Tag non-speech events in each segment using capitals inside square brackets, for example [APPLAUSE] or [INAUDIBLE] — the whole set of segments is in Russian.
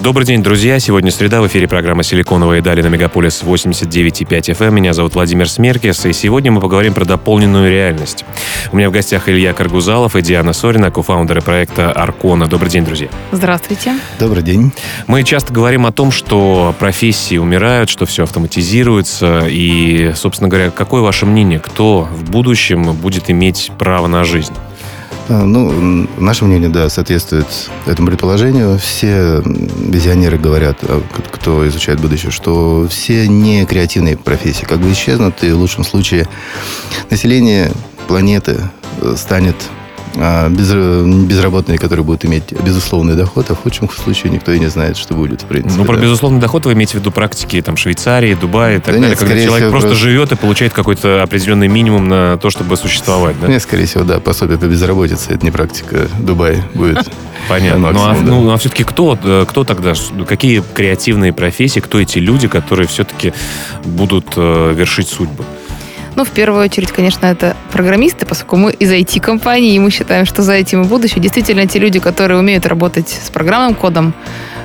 Добрый день, друзья. Сегодня среда. В эфире программа «Силиконовые дали» на Мегаполис 89,5 FM. Меня зовут Владимир Смеркис, и сегодня мы поговорим про дополненную реальность. У меня в гостях Илья Каргузалов и Диана Сорина, кофаундеры проекта «Аркона». Добрый день, друзья. Здравствуйте. Добрый день. Мы часто говорим о том, что профессии умирают, что все автоматизируется, и, собственно говоря, какое ваше мнение, кто в будущем будет иметь право на жизнь? А, ну, наше мнение, да, соответствует этому предположению. Все визионеры говорят, а, кто изучает будущее, что все не креативные профессии как бы исчезнут, и в лучшем случае население планеты э, станет безработные, которые будут иметь безусловный доход, а в худшем случае никто и не знает, что будет, в принципе. Ну, про да. безусловный доход вы имеете в виду практики там, Швейцарии, Дубая и так да далее, нет, когда человек всего, просто живет и получает какой-то определенный минимум на то, чтобы существовать, да? Нет, скорее всего, да, пособие по безработице, это не практика Дубай будет. [LAUGHS] Понятно. Ну, а, ну, а все-таки кто, э, кто тогда, какие креативные профессии, кто эти люди, которые все-таки будут э, вершить судьбы? Ну, в первую очередь, конечно, это программисты, поскольку мы из IT-компании, и мы считаем, что за этим и будущее. Действительно, те люди, которые умеют работать с программным кодом,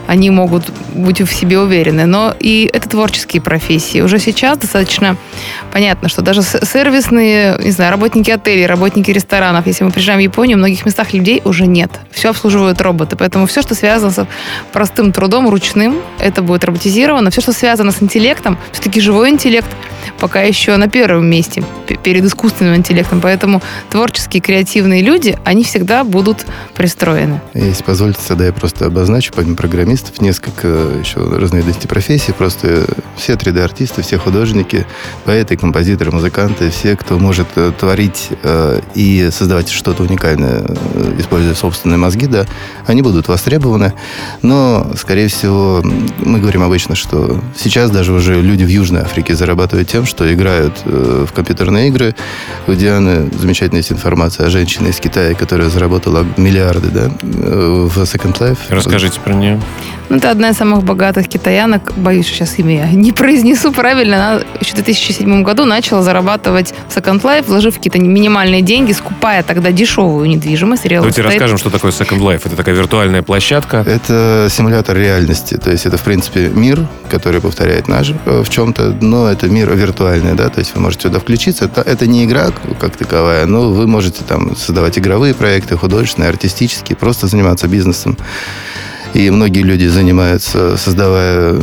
они могут быть в себе уверены. Но и это творческие профессии. Уже сейчас достаточно понятно, что даже сервисные, не знаю, работники отелей, работники ресторанов, если мы приезжаем в Японию, в многих местах людей уже нет. Все обслуживают роботы. Поэтому все, что связано с простым трудом, ручным, это будет роботизировано. Все, что связано с интеллектом, все-таки живой интеллект, пока еще на первом месте перед искусственным интеллектом. Поэтому творческие, креативные люди, они всегда будут пристроены. Если позволите, тогда я просто обозначу, помимо программистов, программистов, несколько еще разновидностей профессий. Просто все 3D-артисты, все художники, поэты, композиторы, музыканты, все, кто может э, творить э, и создавать что-то уникальное, э, используя собственные мозги, да, они будут востребованы. Но, скорее всего, мы говорим обычно, что сейчас даже уже люди в Южной Африке зарабатывают тем, что играют в компьютерные игры. У Дианы замечательная есть информация о женщине из Китая, которая заработала миллиарды да, в Second Life. Расскажите про нее. Ну, это одна из самых богатых китаянок, боюсь, что сейчас имя не произнесу правильно, она еще в 2007 году начала зарабатывать в Second Life, вложив какие-то минимальные деньги, скупая тогда дешевую недвижимость. Давайте estate. расскажем, что такое Second Life. Это такая виртуальная площадка. Это симулятор реальности. То есть это, в принципе, мир, который повторяет наш э, в чем-то, но это мир виртуальный, да, то есть вы можете сюда включиться. Это, это не игра как таковая, но вы можете там создавать игровые проекты, художественные, артистические, просто заниматься бизнесом. И многие люди занимаются, создавая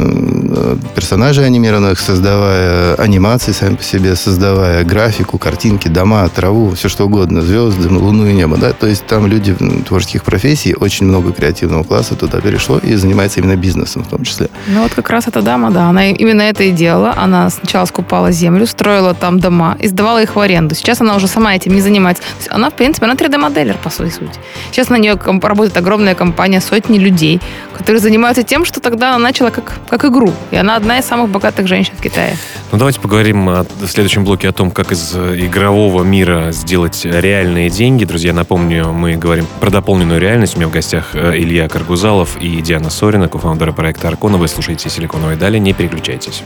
персонажей анимированных, создавая анимации сами по себе, создавая графику, картинки, дома, траву, все что угодно, звезды, луну и небо. Да? То есть там люди творческих профессий, очень много креативного класса туда перешло и занимается именно бизнесом в том числе. Ну вот как раз эта дама, да, она именно это и делала. Она сначала скупала землю, строила там дома и сдавала их в аренду. Сейчас она уже сама этим не занимается. Она, в принципе, она 3D-моделер по своей сути. Сейчас на нее работает огромная компания, сотни людей, которые занимаются тем, что тогда она начала как, как игру. И она одна из самых богатых женщин в Китае. Ну, давайте поговорим в следующем блоке о том, как из игрового мира сделать реальные деньги. Друзья, напомню, мы говорим про дополненную реальность. У меня в гостях э, Илья Каргузалов и Диана Сорина, кофаундеры проекта Аркона. Вы слушаете «Силиконовые дали». Не переключайтесь.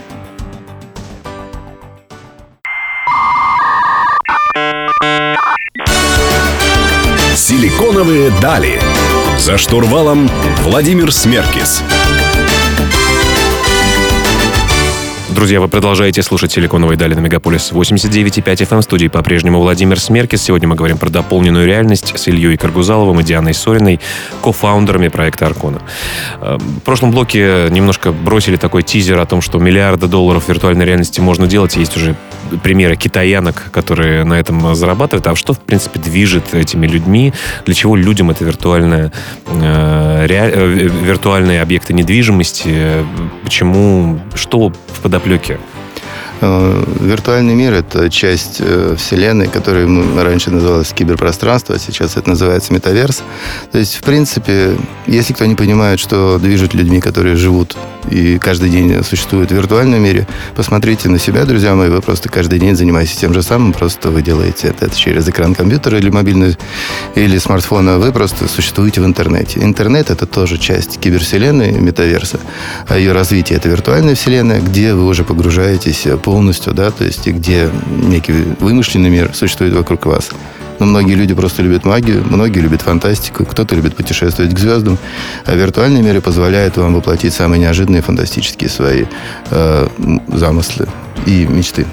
«Силиконовые дали». За штурвалом Владимир Смеркис. Друзья, вы продолжаете слушать «Силиконовые дали» на Мегаполис 89,5 FM. Студии по-прежнему Владимир Смеркис. Сегодня мы говорим про дополненную реальность с Ильей Каргузаловым и Дианой Сориной, кофаундерами проекта «Аркона». Э, в прошлом блоке немножко бросили такой тизер о том, что миллиарды долларов виртуальной реальности можно делать. Есть уже примеры китаянок, которые на этом зарабатывают. А что, в принципе, движет этими людьми? Для чего людям это виртуальная, э, э, виртуальные объекты недвижимости? Почему? Что в подоплеке? Э, виртуальный мир — это часть э, Вселенной, которая раньше называлась киберпространство, а сейчас это называется метаверс. То есть, в принципе, если кто не понимает, что движет людьми, которые живут и каждый день существуют в виртуальном мире, посмотрите на себя, друзья мои, вы просто каждый день занимаетесь тем же самым, просто вы делаете это, через экран компьютера или мобильный, или смартфона, вы просто существуете в интернете. Интернет — это тоже часть кибервселенной, метаверса, а ее развитие — это виртуальная вселенная, где вы уже погружаетесь полностью, да, то есть где некий вымышленный мир существует вокруг вас. Но многие люди просто любят магию, многие любят фантастику, кто-то любит путешествовать к звездам. А виртуальные миры позволяют вам воплотить самые неожиданные фантастические свои э, замыслы и мечты.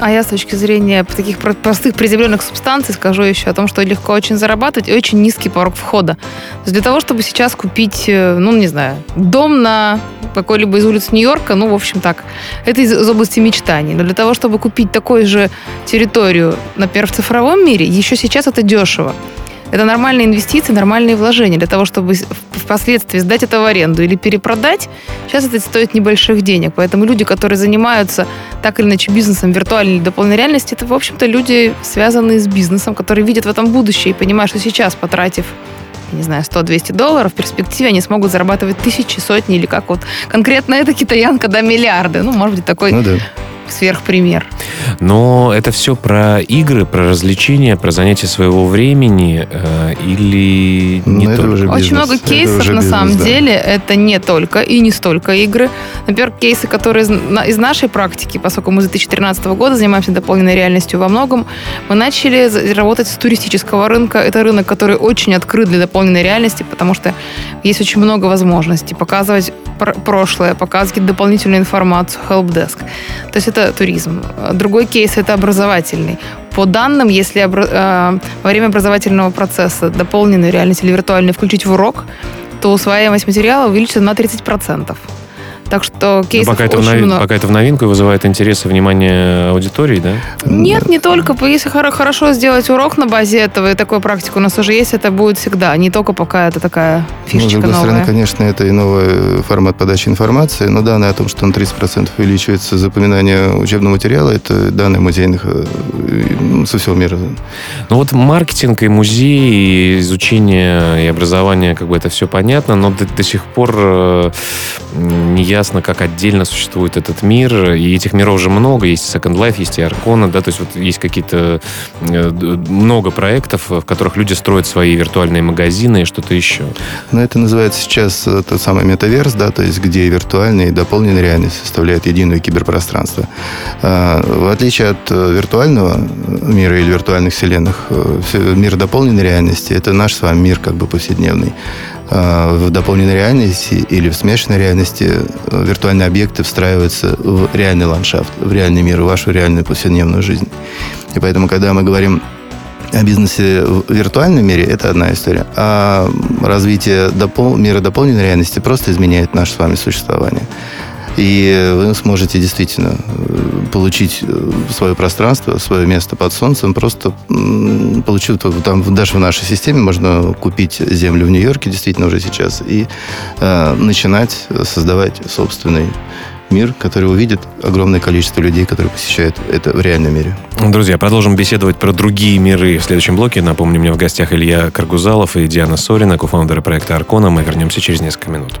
А я с точки зрения таких простых приземленных субстанций скажу еще о том, что легко очень зарабатывать и очень низкий порог входа. То есть для того, чтобы сейчас купить, э, ну, не знаю, дом на какой-либо из улиц Нью-Йорка, ну, в общем так, это из, из области мечтаний. Но для того, чтобы купить такую же территорию, например, в цифровом мире, еще сейчас это дешево. Это нормальные инвестиции, нормальные вложения для того, чтобы впоследствии сдать это в аренду или перепродать. Сейчас это стоит небольших денег. Поэтому люди, которые занимаются так или иначе бизнесом виртуальной или дополненной реальности, это, в общем-то, люди, связанные с бизнесом, которые видят в этом будущее и понимают, что сейчас, потратив не знаю, 100-200 долларов, в перспективе они смогут зарабатывать тысячи, сотни или как вот конкретно эта китаянка, да, миллиарды. Ну, может быть, такой ну, да сверхпример. Но это все про игры, про развлечения, про занятие своего времени э, или не Но только? Уже Очень много кейсов, на бизнес, самом да. деле, это не только и не столько игры. Например, кейсы, которые из, из нашей практики, поскольку мы с 2013 года занимаемся дополненной реальностью во многом, мы начали работать с туристического рынка. Это рынок, который очень открыт для дополненной реальности, потому что есть очень много возможностей показывать прошлое, показывать дополнительную информацию, helpdesk. То есть это туризм. Другой кейс это образовательный. По данным, если э, во время образовательного процесса дополненную реальность или виртуальную включить в урок, то усваиваемость материала увеличится на 30%. Так что кейсов пока это, очень много. пока это в новинку и вызывает интерес и внимание аудитории, да? Нет, не только. Если хорошо сделать урок на базе этого, и такую практику у нас уже есть, это будет всегда. Не только пока это такая фишечка ну, с другой новая. стороны, конечно, это и новый формат подачи информации, но данные о том, что на 30% увеличивается запоминание учебного материала, это данные музейных э, со всего мира. Ну вот маркетинг и музей, и изучение и образование, как бы это все понятно, но до, до сих пор э, не я ясно, как отдельно существует этот мир, и этих миров уже много, есть Second Life, есть и Аркона, да, то есть вот есть какие-то э, много проектов, в которых люди строят свои виртуальные магазины и что-то еще. Но это называется сейчас э, тот самый метаверс, да, то есть где виртуальная и дополненная реальность составляют единое киберпространство. А, в отличие от э, виртуального мира или виртуальных вселенных, мир дополненной реальности – это наш с вами мир как бы повседневный. А, в дополненной реальности или в смешанной реальности э, виртуальные объекты встраиваются в реальный ландшафт, в реальный мир, в вашу реальную повседневную жизнь. И поэтому, когда мы говорим о бизнесе в виртуальном мире, это одна история. А развитие допол- мира дополненной реальности просто изменяет наше с вами существование. И вы сможете действительно э, получить э, свое пространство, свое место под солнцем, просто получив там даже в нашей системе можно купить землю в Нью-Йорке действительно уже сейчас и э, начинать создавать собственный мир, который увидит огромное количество людей, которые посещают это в реальном мире. Друзья, продолжим беседовать про другие миры в следующем блоке. Напомню, меня в гостях Илья Каргузалов и Диана Сорина, кофаундеры проекта Аркона. Мы вернемся через несколько минут.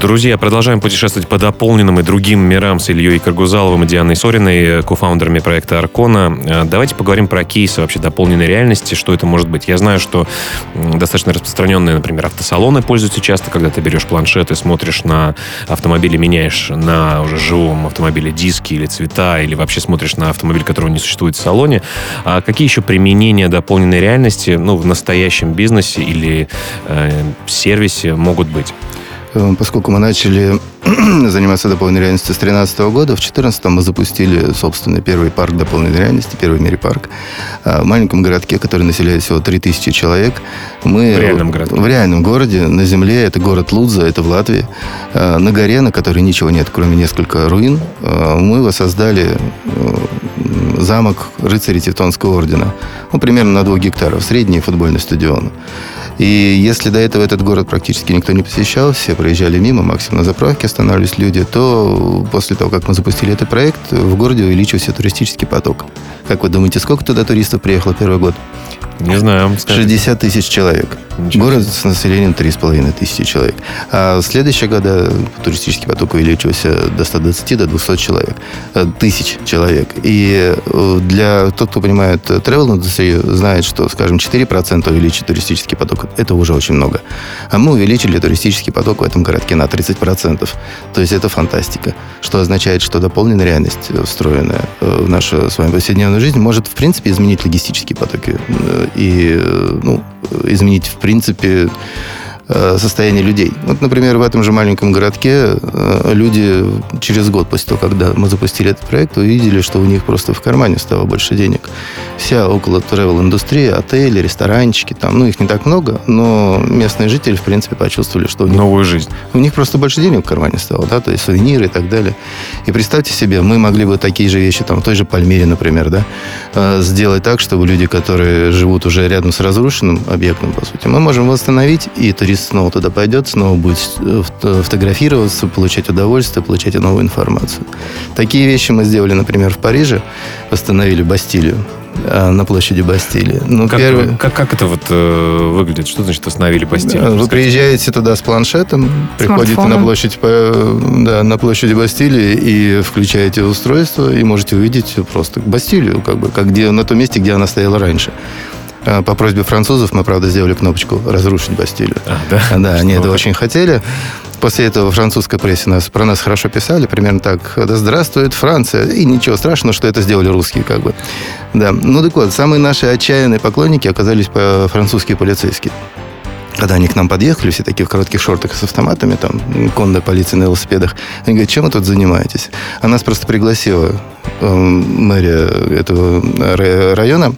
Друзья, продолжаем путешествовать по дополненным и другим мирам с Ильей Каргузаловым и Дианой Сориной, кофаундерами проекта Аркона. Э, давайте поговорим про кейсы вообще дополненной реальности, что это может быть. Я знаю, что достаточно распространенные, например, автосалоны пользуются часто, когда ты берешь планшет и смотришь на автомобиль и меняешь на уже живом автомобиле диски или цвета, или вообще смотришь на автомобиль, которого не существует в салоне. А какие еще применения дополненной реальности ну, в настоящем бизнесе или э, сервисе могут быть? Э, поскольку мы начали [CLEARS THROAT] заниматься дополненной реальностью с 2013 года, в 2014 мы запустили, собственно, первый парк дополненной реальности, первый в мире парк. Э, в маленьком городке, который населяет всего 3000 человек. Мы В реальном городке? В реальном городе, на земле. Это город Лудза, это в Латвии. Э, На горе, на которой ничего нет, кроме несколько руин, мы воссоздали замок рыцарей Тевтонского ордена. Ну, примерно на двух гектаров. Средний футбольный стадион. И если до этого этот город практически никто не посещал, все проезжали мимо, максимум на заправке останавливались люди, то после того, как мы запустили этот проект, в городе увеличился туристический поток. Как вы думаете, сколько туда туристов приехало первый год? Не знаю. скажите. 60 тысяч человек. Ничего Город с населением 3,5 тысячи человек. А в следующие года туристический поток увеличился до 120, до 200 человек. Э, Тысяч человек. И э, для тот, кто понимает travel индустрию, знает, что, скажем, 4% увеличить туристический поток – это уже очень много. А мы увеличили туристический поток в этом городке на 30%. То есть это фантастика. Что означает, что дополненная реальность, э, встроенная в нашу с вами повседневную жизнь, может, в принципе, изменить логистические потоки и, э, ну, изменить, в принципе, состояние людей. Вот, например, в этом же маленьком городке э, люди через год после того, когда мы запустили этот проект, увидели, что у них просто в кармане стало больше денег. Вся около travel индустрия, отели, ресторанчики, там, ну, их не так много, но местные жители, в принципе, почувствовали, что у них Новую жизнь. у них просто больше денег в кармане стало, да, то есть сувениры и так далее. И представьте себе, мы могли бы такие же вещи, там, в той же Пальмире, например, да, э, сделать так, чтобы люди, которые живут уже рядом с разрушенным объектом, по сути, мы можем восстановить, и турист снова туда пойдет, снова будет э, фото- фотографироваться, получать удовольствие, получать новую информацию. Такие вещи мы сделали, например, в Париже, восстановили Бастилию э, на площади Бастилии. Ну, Как, первый- как, как это вот э, выглядит? Что значит остановили постель? Вы приезжаете туда с планшетом, приходите на площадь, по- да, на площади Бастилии и включаете устройство, и можете увидеть просто Бастилию, как бы, как где, на том месте, где она стояла раньше. А, По просьбе французов мы, правда, сделали кнопочку «Разрушить Бастилию». А, да? [LAUGHS] Да, они это очень хотели. После этого французская прессе нас, про нас хорошо писали, примерно так. Да здравствует Франция. И ничего страшного, что это сделали русские, как бы. Да. Ну так вот, самые наши отчаянные поклонники оказались по- французские полицейские. Когда они к нам подъехали, все такие в коротких шортах с автоматами, там, конная полиция на велосипедах, они говорят, чем вы тут занимаетесь? А нас просто пригласила э, мэрия этого ра- района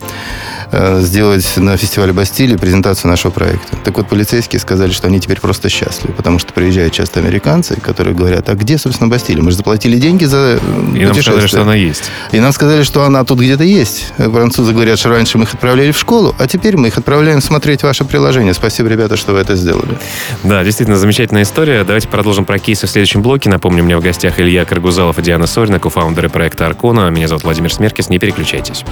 э, сделать на фестивале Бастилии презентацию нашего проекта. Так вот, полицейские сказали, что они теперь просто счастливы, потому что приезжают часто американцы, которые говорят, а где, собственно, Бастилия? Мы же заплатили деньги за э, И нам сказали, путешествие». что она есть. И нам сказали, что она тут где-то есть. Французы говорят, что раньше мы их отправляли в школу, а теперь мы их отправляем смотреть ваше приложение. Спасибо, ребята, что вы это сделали. Да, действительно, замечательная история. Давайте продолжим про кейсы в следующем блоке. Напомню, у меня в гостях Илья Каргузалов и Диана Сорина, кофаундеры проекта Аркона. Меня зовут Владимир Смеркис. Не переключайтесь.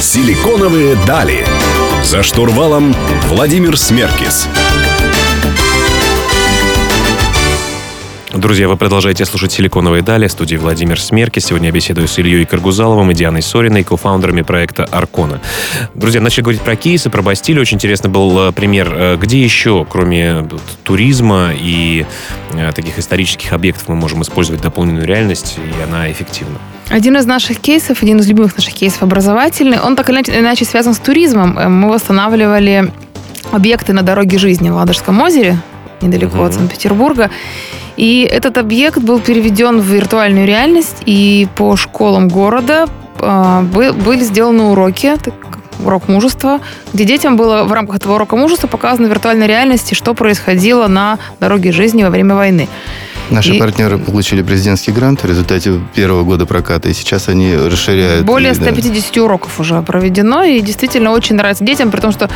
Силиконовые дали. За штурвалом Владимир Смеркис. Друзья, вы продолжаете слушать «Силиконовые дали». В студии Владимир Смеркис. Сегодня я беседую с Ильей Каргузаловым и Дианой Сориной, кофаундерами проекта Аркона. Друзья, начали говорить про кейсы, про Бастилию. Очень интересный был э, пример. Э, Где еще, кроме вот, туризма и э, таких исторических объектов, мы можем использовать дополненную реальность, и она эффективна? Один из наших кейсов, один из любимых наших кейсов образовательный, он так или иначе- связан с туризмом. Э, Мы восстанавливали объекты на дороге жизни в Ладожском озере, недалеко Мгм. от Санкт-Петербурга. И этот объект был переведен в виртуальную реальность, и по школам города бы- были сделаны уроки, урок мужества, где детям было в рамках этого урока мужества показано в виртуальной реальности, что происходило на дороге жизни во время войны. Наши И- партнеры получили президентский грант в результате первого года проката, и сейчас они расширяют. Более и, да. 150 уроков уже проведено, и действительно очень нравится детям, при том, что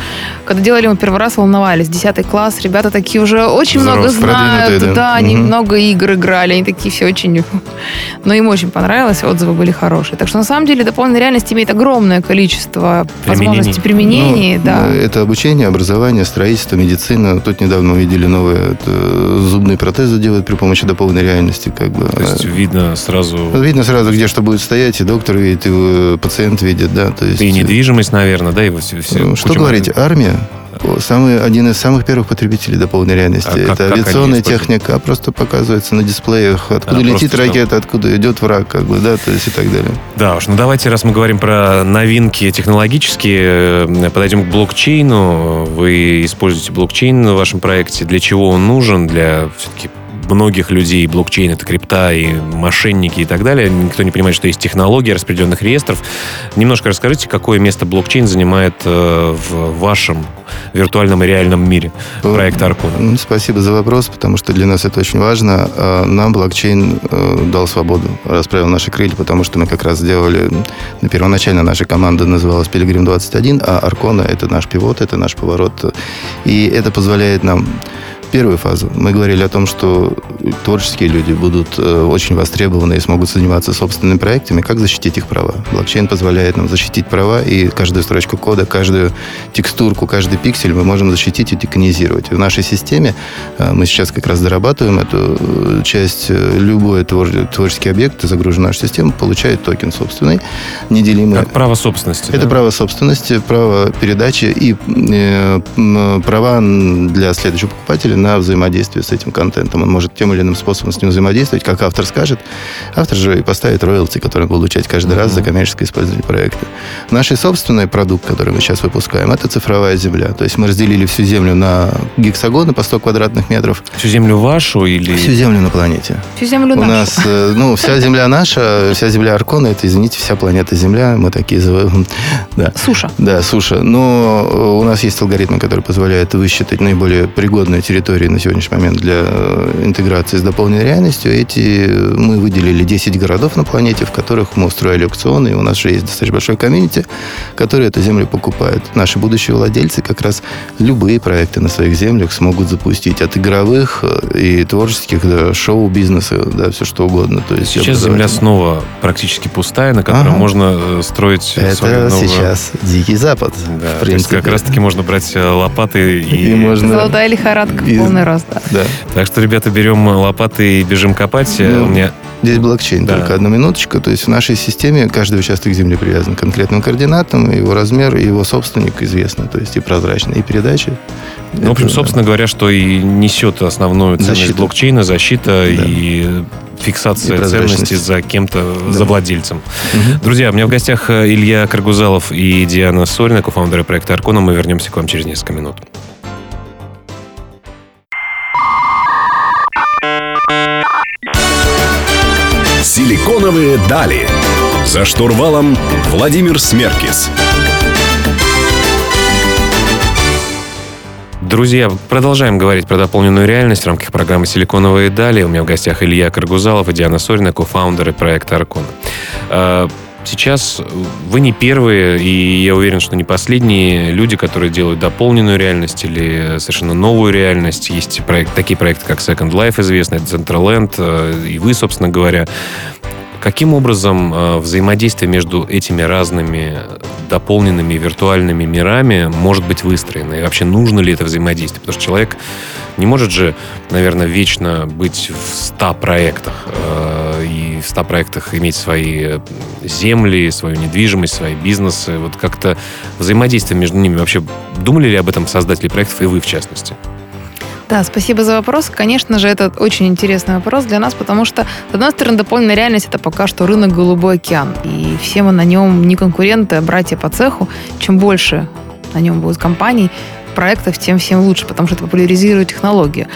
когда делали мы первый раз, волновались. 10 класс, ребята такие уже очень много Взрослые, знают. продвинутые, да. они Мгм. много игр играли, они такие все очень... [LAUGHS] Но им очень понравилось, отзывы были хорошие. Так что на самом деле дополненная реальность имеет огромное количество возможностей применений. Ну, да. э, Это обучение, образование, строительство, медицина. Тут недавно мы видели новые это, зубные протезы делают при помощи дополненной реальности. Как бы. То есть Э, видно сразу Видно сразу, где что будет стоять, и доктор видит, и э, пациент видит, да. То есть, и недвижимость, наверное, да, и все, все э, Что говорить, армия? Самый, один из самых первых потребителей дополненной реальности. А как- это как авиационная техника, просто показывается на дисплеях, откуда А, летит просто что? ракета, откуда идет враг, как бы, да, то есть и так далее. Да уж, ну давайте, раз мы говорим про новинки технологические, э, подойдем к блокчейну. Вы используете блокчейн в вашем проекте. Для чего он нужен? Для все-таки многих людей блокчейн это крипта и мошенники и так далее. Никто не понимает, что есть технология распределенных реестров. Немножко расскажите, какое место блокчейн занимает э, в вашем виртуальном и реальном мире проекта Аркона? Ну, Спасибо за вопрос, потому что для нас это очень важно. А, Нам блокчейн э, дал свободу, расправил наши крылья, потому что мы как раз сделали... Первоначально наша команда называлась Пилигрим 21, а Аркона — это наш пивот, это наш поворот. И это позволяет нам первую фазу. Мы говорили о том, что творческие люди будут э, очень востребованы и смогут заниматься собственными проектами. Как защитить их права? Блокчейн позволяет нам защитить права, и каждую строчку кода, каждую текстурку, каждый пиксель мы можем защитить и деконизировать. И в нашей системе э, мы сейчас как раз дорабатываем эту э, часть. Любой твор- творческий объект, загружен в нашу систему, получает токен собственный, неделимый. Как право собственности. Это да? право собственности, право передачи и э, права для следующего покупателя на взаимодействие с этим контентом. Он может тем или иным способом с ним взаимодействовать, как автор скажет. Автор же и поставит роялти, который он будет получать каждый раз за коммерческое использование проекта. Наш собственный продукт, который мы сейчас выпускаем, это цифровая земля. То есть мы разделили всю землю на гексагоны по 100 квадратных метров. Всю землю вашу или... Всю землю на планете. Всю землю У нашу. нас, э, ну, вся земля наша, вся земля Аркона, это, извините, вся планета Земля. Мы такие называем. Да. Суша. Да, суша. Но э, у нас есть алгоритмы, которые позволяют высчитать наиболее пригодную территорию на сегодняшний момент для э, интеграции с дополненной реальностью. Эти э, мы выделили 10 городов на планете, в которых мы устроили аукционы, и у нас же есть достаточно большой комьюнити, который эту землю покупает. Наши будущие владельцы как раз любые проекты на своих землях смогут запустить. От игровых э, и творческих до шоу-бизнеса, да, все что угодно. То есть Сейчас земля снова практически пустая, на которой Ага. можно строить Это свою новую- сейчас Дикий Запад. Да, в то есть принципе. как раз-таки можно брать лопаты и... И можно... Золотая лихорадка в Полный рост, да. Да. Так что, ребята, берем лопаты и бежим копать. Ну, У меня Здесь блокчейн, Да. только одну минуточку. То есть в нашей системе каждый участок Земли привязан к конкретным координатам, его размер, и его собственник известно, то есть и прозрачно, и передачи. Ну, в общем, Это, собственно говоря, что и несет основную ценность Защита. блокчейна, защита Да. и фиксация ценности за кем-то, Да. за владельцем. Мгм. Друзья, у меня в гостях э, Илья Каргузалов и Диана Сорина, кофаундеры проекта Аркона. Мы вернемся к вам через несколько минут. Силиконовые дали. За штурвалом Владимир Смеркис. Друзья, продолжаем говорить про дополненную реальность в рамках программы «Силиконовые дали». У меня в гостях Илья Каргузалов и Диана Сорина, кофаундеры проекта Аркона. Э, Сейчас вы не первые, и я уверен, что не последние люди, которые делают дополненную реальность или совершенно новую реальность. Есть проект, такие проекты, как Second Life известный, это Centraland, э, и вы, собственно говоря. Каким образом э, взаимодействие между этими разными дополненными виртуальными мирами может быть выстроено? И вообще нужно ли это взаимодействие? Потому что человек не может же, наверное, вечно быть в 100 проектах. э, и в 100 проектах иметь свои э, земли, свою недвижимость, свои бизнесы. Вот как-то взаимодействие между ними. Вообще думали ли об этом создатели проектов и вы, в частности? Да, спасибо за вопрос. Конечно же, это очень интересный вопрос для нас, потому что, с одной стороны, дополненная реальность — это пока что рынок «Голубой океан». И все мы на нем не конкуренты, а братья по цеху. Чем больше на нем будет компаний, проектов, тем всем лучше, потому что это популяризирует технологию.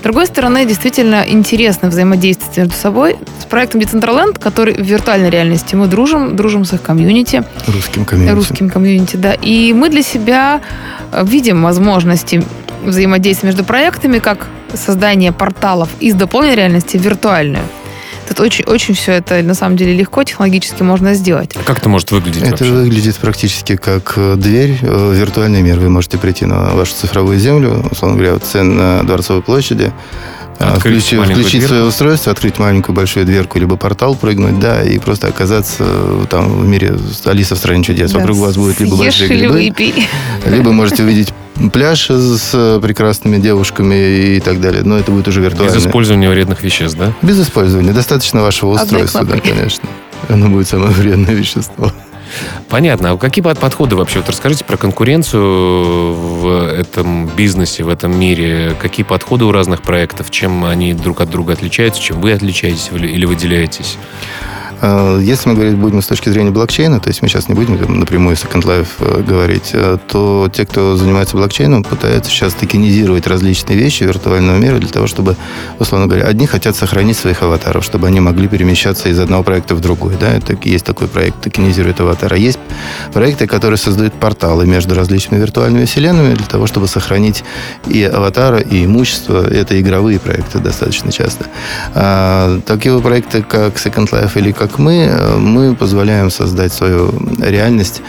С другой стороны, действительно интересно взаимодействовать между собой с проектом Decentraland, который в виртуальной реальности мы дружим, дружим с их комьюнити, Русским комьюнити. русским комьюнити, да. И мы для себя э, видим возможности взаимодействия между проектами, как создание порталов из дополненной реальности в виртуальную. Тут очень, очень все это на самом деле легко технологически можно сделать. А как это может выглядеть Это вообще? выглядит практически как э, дверь э, в виртуальный мир. Вы можете прийти на вашу цифровую землю, условно говоря, вот цен на Дворцовой площади, Открыть включи- маленькую включить дверку? свое устройство, открыть маленькую большую дверку, либо портал прыгнуть, да, и просто оказаться э, там в мире Алиса в стране чудес. Вокруг вас будет либо Съешь большие грибы, выпей. либо можете увидеть пляж с э, прекрасными девушками и так далее. Но это будет уже виртуально. Без использования вредных веществ, да? Без использования. Достаточно вашего устройства, да, конечно. Оно будет самое вредное вещество. Понятно. А какие подходы вообще? Вот расскажите про конкуренцию в этом бизнесе, в этом мире. Какие подходы у разных проектов? Чем они друг от друга отличаются? Чем вы отличаетесь или выделяетесь? Э, если мы говорить будем с точки зрения блокчейна, то есть мы сейчас не будем напрямую Second Life э, говорить, э, то те, кто занимается блокчейном, пытаются сейчас токенизировать различные вещи виртуального мира для того, чтобы, условно говоря, одни хотят сохранить своих аватаров, чтобы они могли перемещаться из одного проекта в другой. Да? Это, есть такой проект, токенизирует аватара. Есть проекты, которые создают порталы между различными виртуальными вселенными для того, чтобы сохранить и аватара, и имущество. Это игровые проекты достаточно часто. А, такие проекты, как Second Life или как как мы, э, мы позволяем создать свою реальность.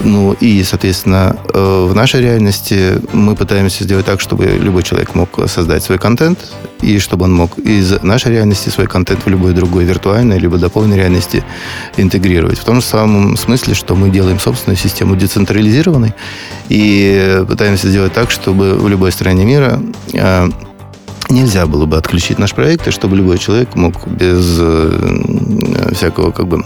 Ну и, соответственно, э, в нашей реальности мы пытаемся сделать так, чтобы любой человек мог создать свой контент, и чтобы он мог из нашей реальности свой контент в любой другой виртуальной либо дополненной реальности интегрировать. В том же самом смысле, что мы делаем собственную систему децентрализированной и пытаемся сделать так, чтобы в любой стране мира э, нельзя было бы отключить наш проект, и чтобы любой человек мог без э, всякого как бы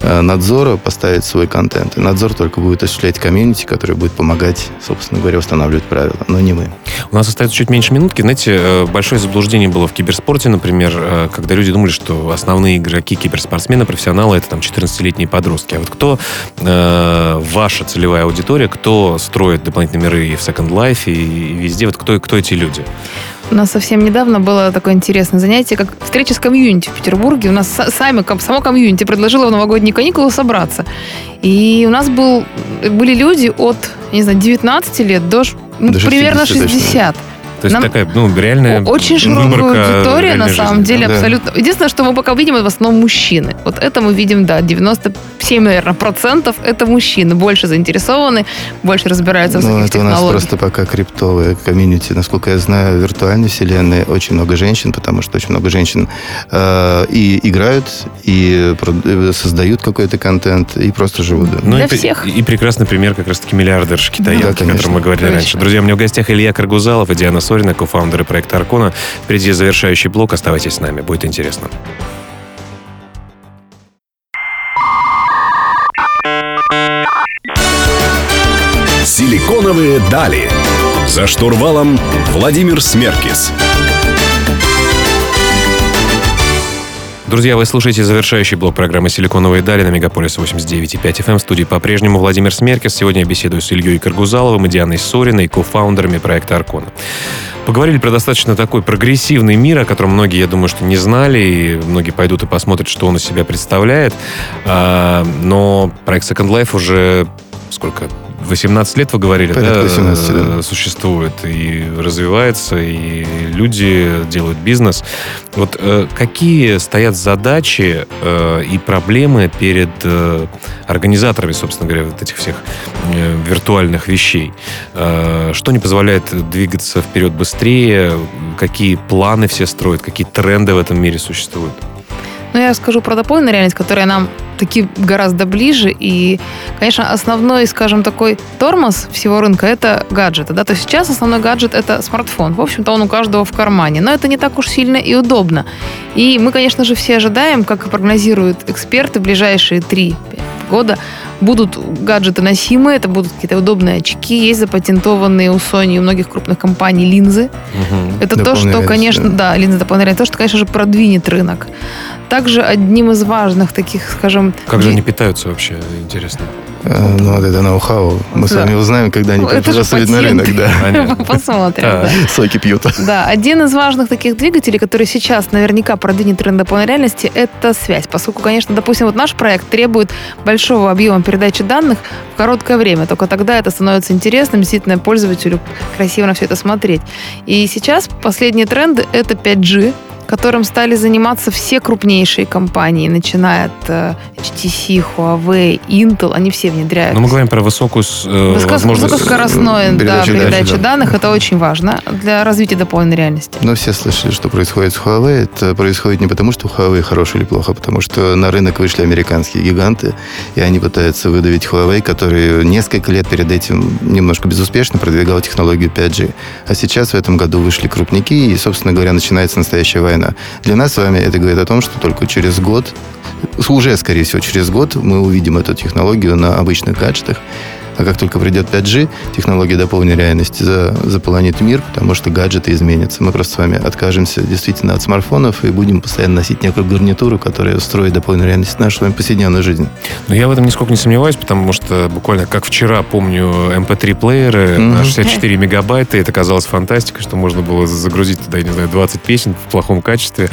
э, надзора поставить свой контент. И надзор только будет осуществлять комьюнити, который будет помогать, собственно говоря, устанавливать правила, но не мы. У нас остается чуть меньше минутки. Знаете, э, большое заблуждение было в киберспорте, например, когда люди думали, что основные игроки киберспортсмены, профессионалы, это там 14-летние подростки. А вот кто э, ваша целевая аудитория, кто строит дополнительные миры и в Second Life, и, и везде, вот кто, кто эти люди? У нас совсем недавно было такое интересное занятие, как встреча с комьюнити в Петербурге. У нас сами, само комьюнити предложило в новогодние каникулы собраться. И у нас был, были люди от, не знаю, 19 лет до, ну, до примерно 60. 60. То есть Нам такая, ну, реальная Очень широкая аудитория, на самом жизни. деле, да. абсолютно. Единственное, что мы пока видим, это в основном мужчины. Вот это мы видим, да, 97, наверное, процентов это мужчины. Больше заинтересованы, больше разбираются в ну, это у нас просто пока криптовые комьюнити. Насколько я знаю, в виртуальной вселенной очень много женщин, потому что очень много женщин э, и играют, и э, создают какой-то контент, и просто живут. Ну, Для и, всех. И, и прекрасный пример как раз-таки миллиардерш китаянки, да, о котором мы говорили конечно. раньше. Друзья, у меня в гостях Илья Каргузалов и Диана Сорина, кофаундеры проекта Аркона. Впереди завершающий блок. Оставайтесь с нами, будет интересно. Силиконовые дали. За штурвалом Владимир Смеркис. Друзья, вы слушаете завершающий блок программы «Силиконовые дали» на Мегаполис 89.5 FM. В студии по-прежнему Владимир Смеркис. Сегодня я беседую с Ильей Каргузаловым и Дианой Сориной, кофаундерами проекта «Аркона». Поговорили про достаточно такой прогрессивный мир, о котором многие, я думаю, что не знали, и многие пойдут и посмотрят, что он из себя представляет. А, но проект Second Life уже сколько, 18 лет, вы говорили, да, 18, да, существует и развивается, и люди делают бизнес. Вот э, какие стоят задачи э, и проблемы перед э, организаторами, собственно говоря, вот этих всех э, виртуальных вещей? Э, что не позволяет двигаться вперед быстрее? Какие планы все строят? Какие тренды в этом мире существуют? Ну, я скажу про дополненную реальность, которая нам таки гораздо ближе. И, конечно, основной, скажем, такой тормоз всего рынка – это гаджеты. Да? То есть сейчас основной гаджет – это смартфон. В общем-то, он у каждого в кармане. Но это не так уж сильно и удобно. И мы, конечно же, все ожидаем, как и прогнозируют эксперты, ближайшие 3 года будут гаджеты носимые, это будут какие-то удобные очки, есть запатентованные у Sony и у многих крупных компаний линзы. Угу. Это то, что, конечно, да, линзы дополнительные, то, что, конечно же, продвинет рынок. Также одним из важных таких, скажем... Как же они питаются вообще, интересно? Э, ну, вот это ноу-хау. Мы да. с вами узнаем, когда они пригласуют на рынок. Да. Посмотрим. Да. Соки пьют. Да, один из важных таких двигателей, который сейчас наверняка продвинет тренд полной реальности, это связь. Поскольку, конечно, допустим, вот наш проект требует большого объема передачи данных в короткое время. Только тогда это становится интересным, действительно, пользователю красиво на все это смотреть. И сейчас последние тренды — это 5G, которым стали заниматься все крупнейшие компании, начиная от э, HTC, Huawei, Intel, они все внедряют. Но мы говорим про высокую э, возможность... Высокоскоростной да, передача да. данных. Это очень важно для развития дополненной реальности. Но все слышали, что происходит с Huawei. Это происходит не потому, что Huawei хороший или плохо, а потому что на рынок вышли американские гиганты, и они пытаются выдавить Huawei, который несколько лет перед этим немножко безуспешно продвигал технологию 5G. А сейчас в этом году вышли крупники, и, собственно говоря, начинается настоящая война война. Для нас с вами это говорит о том, что только через год, уже, скорее всего, через год мы увидим эту технологию на обычных гаджетах. А как только придет 5G, технология дополненной реальности за, заполонит мир, потому что гаджеты изменятся. Мы просто с вами откажемся действительно от смартфонов и будем постоянно носить некую гарнитуру, которая строит дополненную реальность в нашу повседневную жизнь. Но я в этом нисколько не сомневаюсь, потому что буквально как вчера помню MP3-плееры эм mm-hmm. на 64 мегабайта, это казалось фантастикой, что можно было загрузить туда, я не знаю, 20 песен в плохом качестве.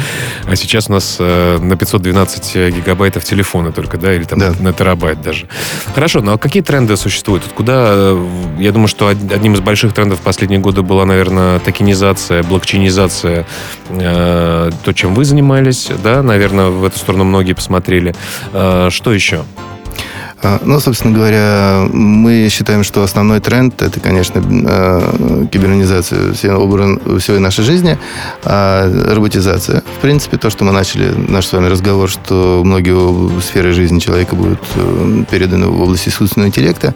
А сейчас у нас э, на 512 гигабайтов телефона только, да, или там да. на терабайт даже. Хорошо, но ну, а какие тренды существуют? Существует. Куда, э, я думаю, что одним из больших трендов последние годы была, наверное, токенизация, блокчейнизация, э, то, чем вы занимались, да, наверное, в эту сторону многие посмотрели. Э, что еще? А, ну, собственно говоря, мы считаем, что основной тренд это, конечно, а, кибернизация всей нашей жизни, а роботизация. В принципе, то, что мы начали наш с вами разговор, что многие сферы жизни человека будут э, переданы в область искусственного интеллекта.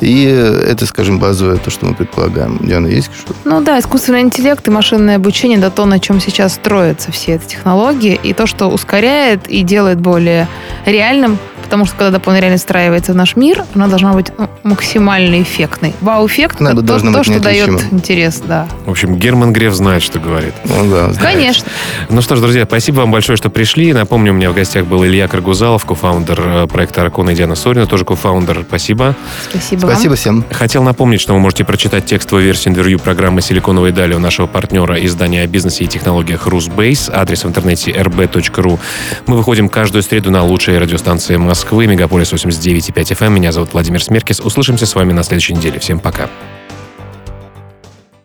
И это, скажем, базовое то, что мы предполагаем. Диана, есть что-то? Ну да, искусственный интеллект и машинное обучение, да то, на чем сейчас строятся все эти технологии, и то, что ускоряет и делает более реальным потому что когда дополнительная реальность встраивается в наш мир, она должна быть ну, максимально эффектной. Вау-эффект это то, то что дает интерес, да. В общем, Герман Греф знает, что говорит. Ну, да, знает. Конечно. Ну что ж, друзья, спасибо вам большое, что пришли. Напомню, у меня в гостях был Илья Каргузалов, кофаундер э, проекта Аркона и Диана Сорина, тоже кофаундер. Спасибо. Спасибо Спасибо вам. всем. Хотел напомнить, что вы можете прочитать текстовую версию интервью программы «Силиконовые дали» у нашего партнера издания о бизнесе и технологиях «Русбейс». Адрес в интернете rb.ru. Мы выходим каждую среду на лучшие радиостанции Москвы, Мегаполис 89,5 FM. Меня зовут Владимир Смеркис. Услышимся с вами на следующей неделе. Всем пока.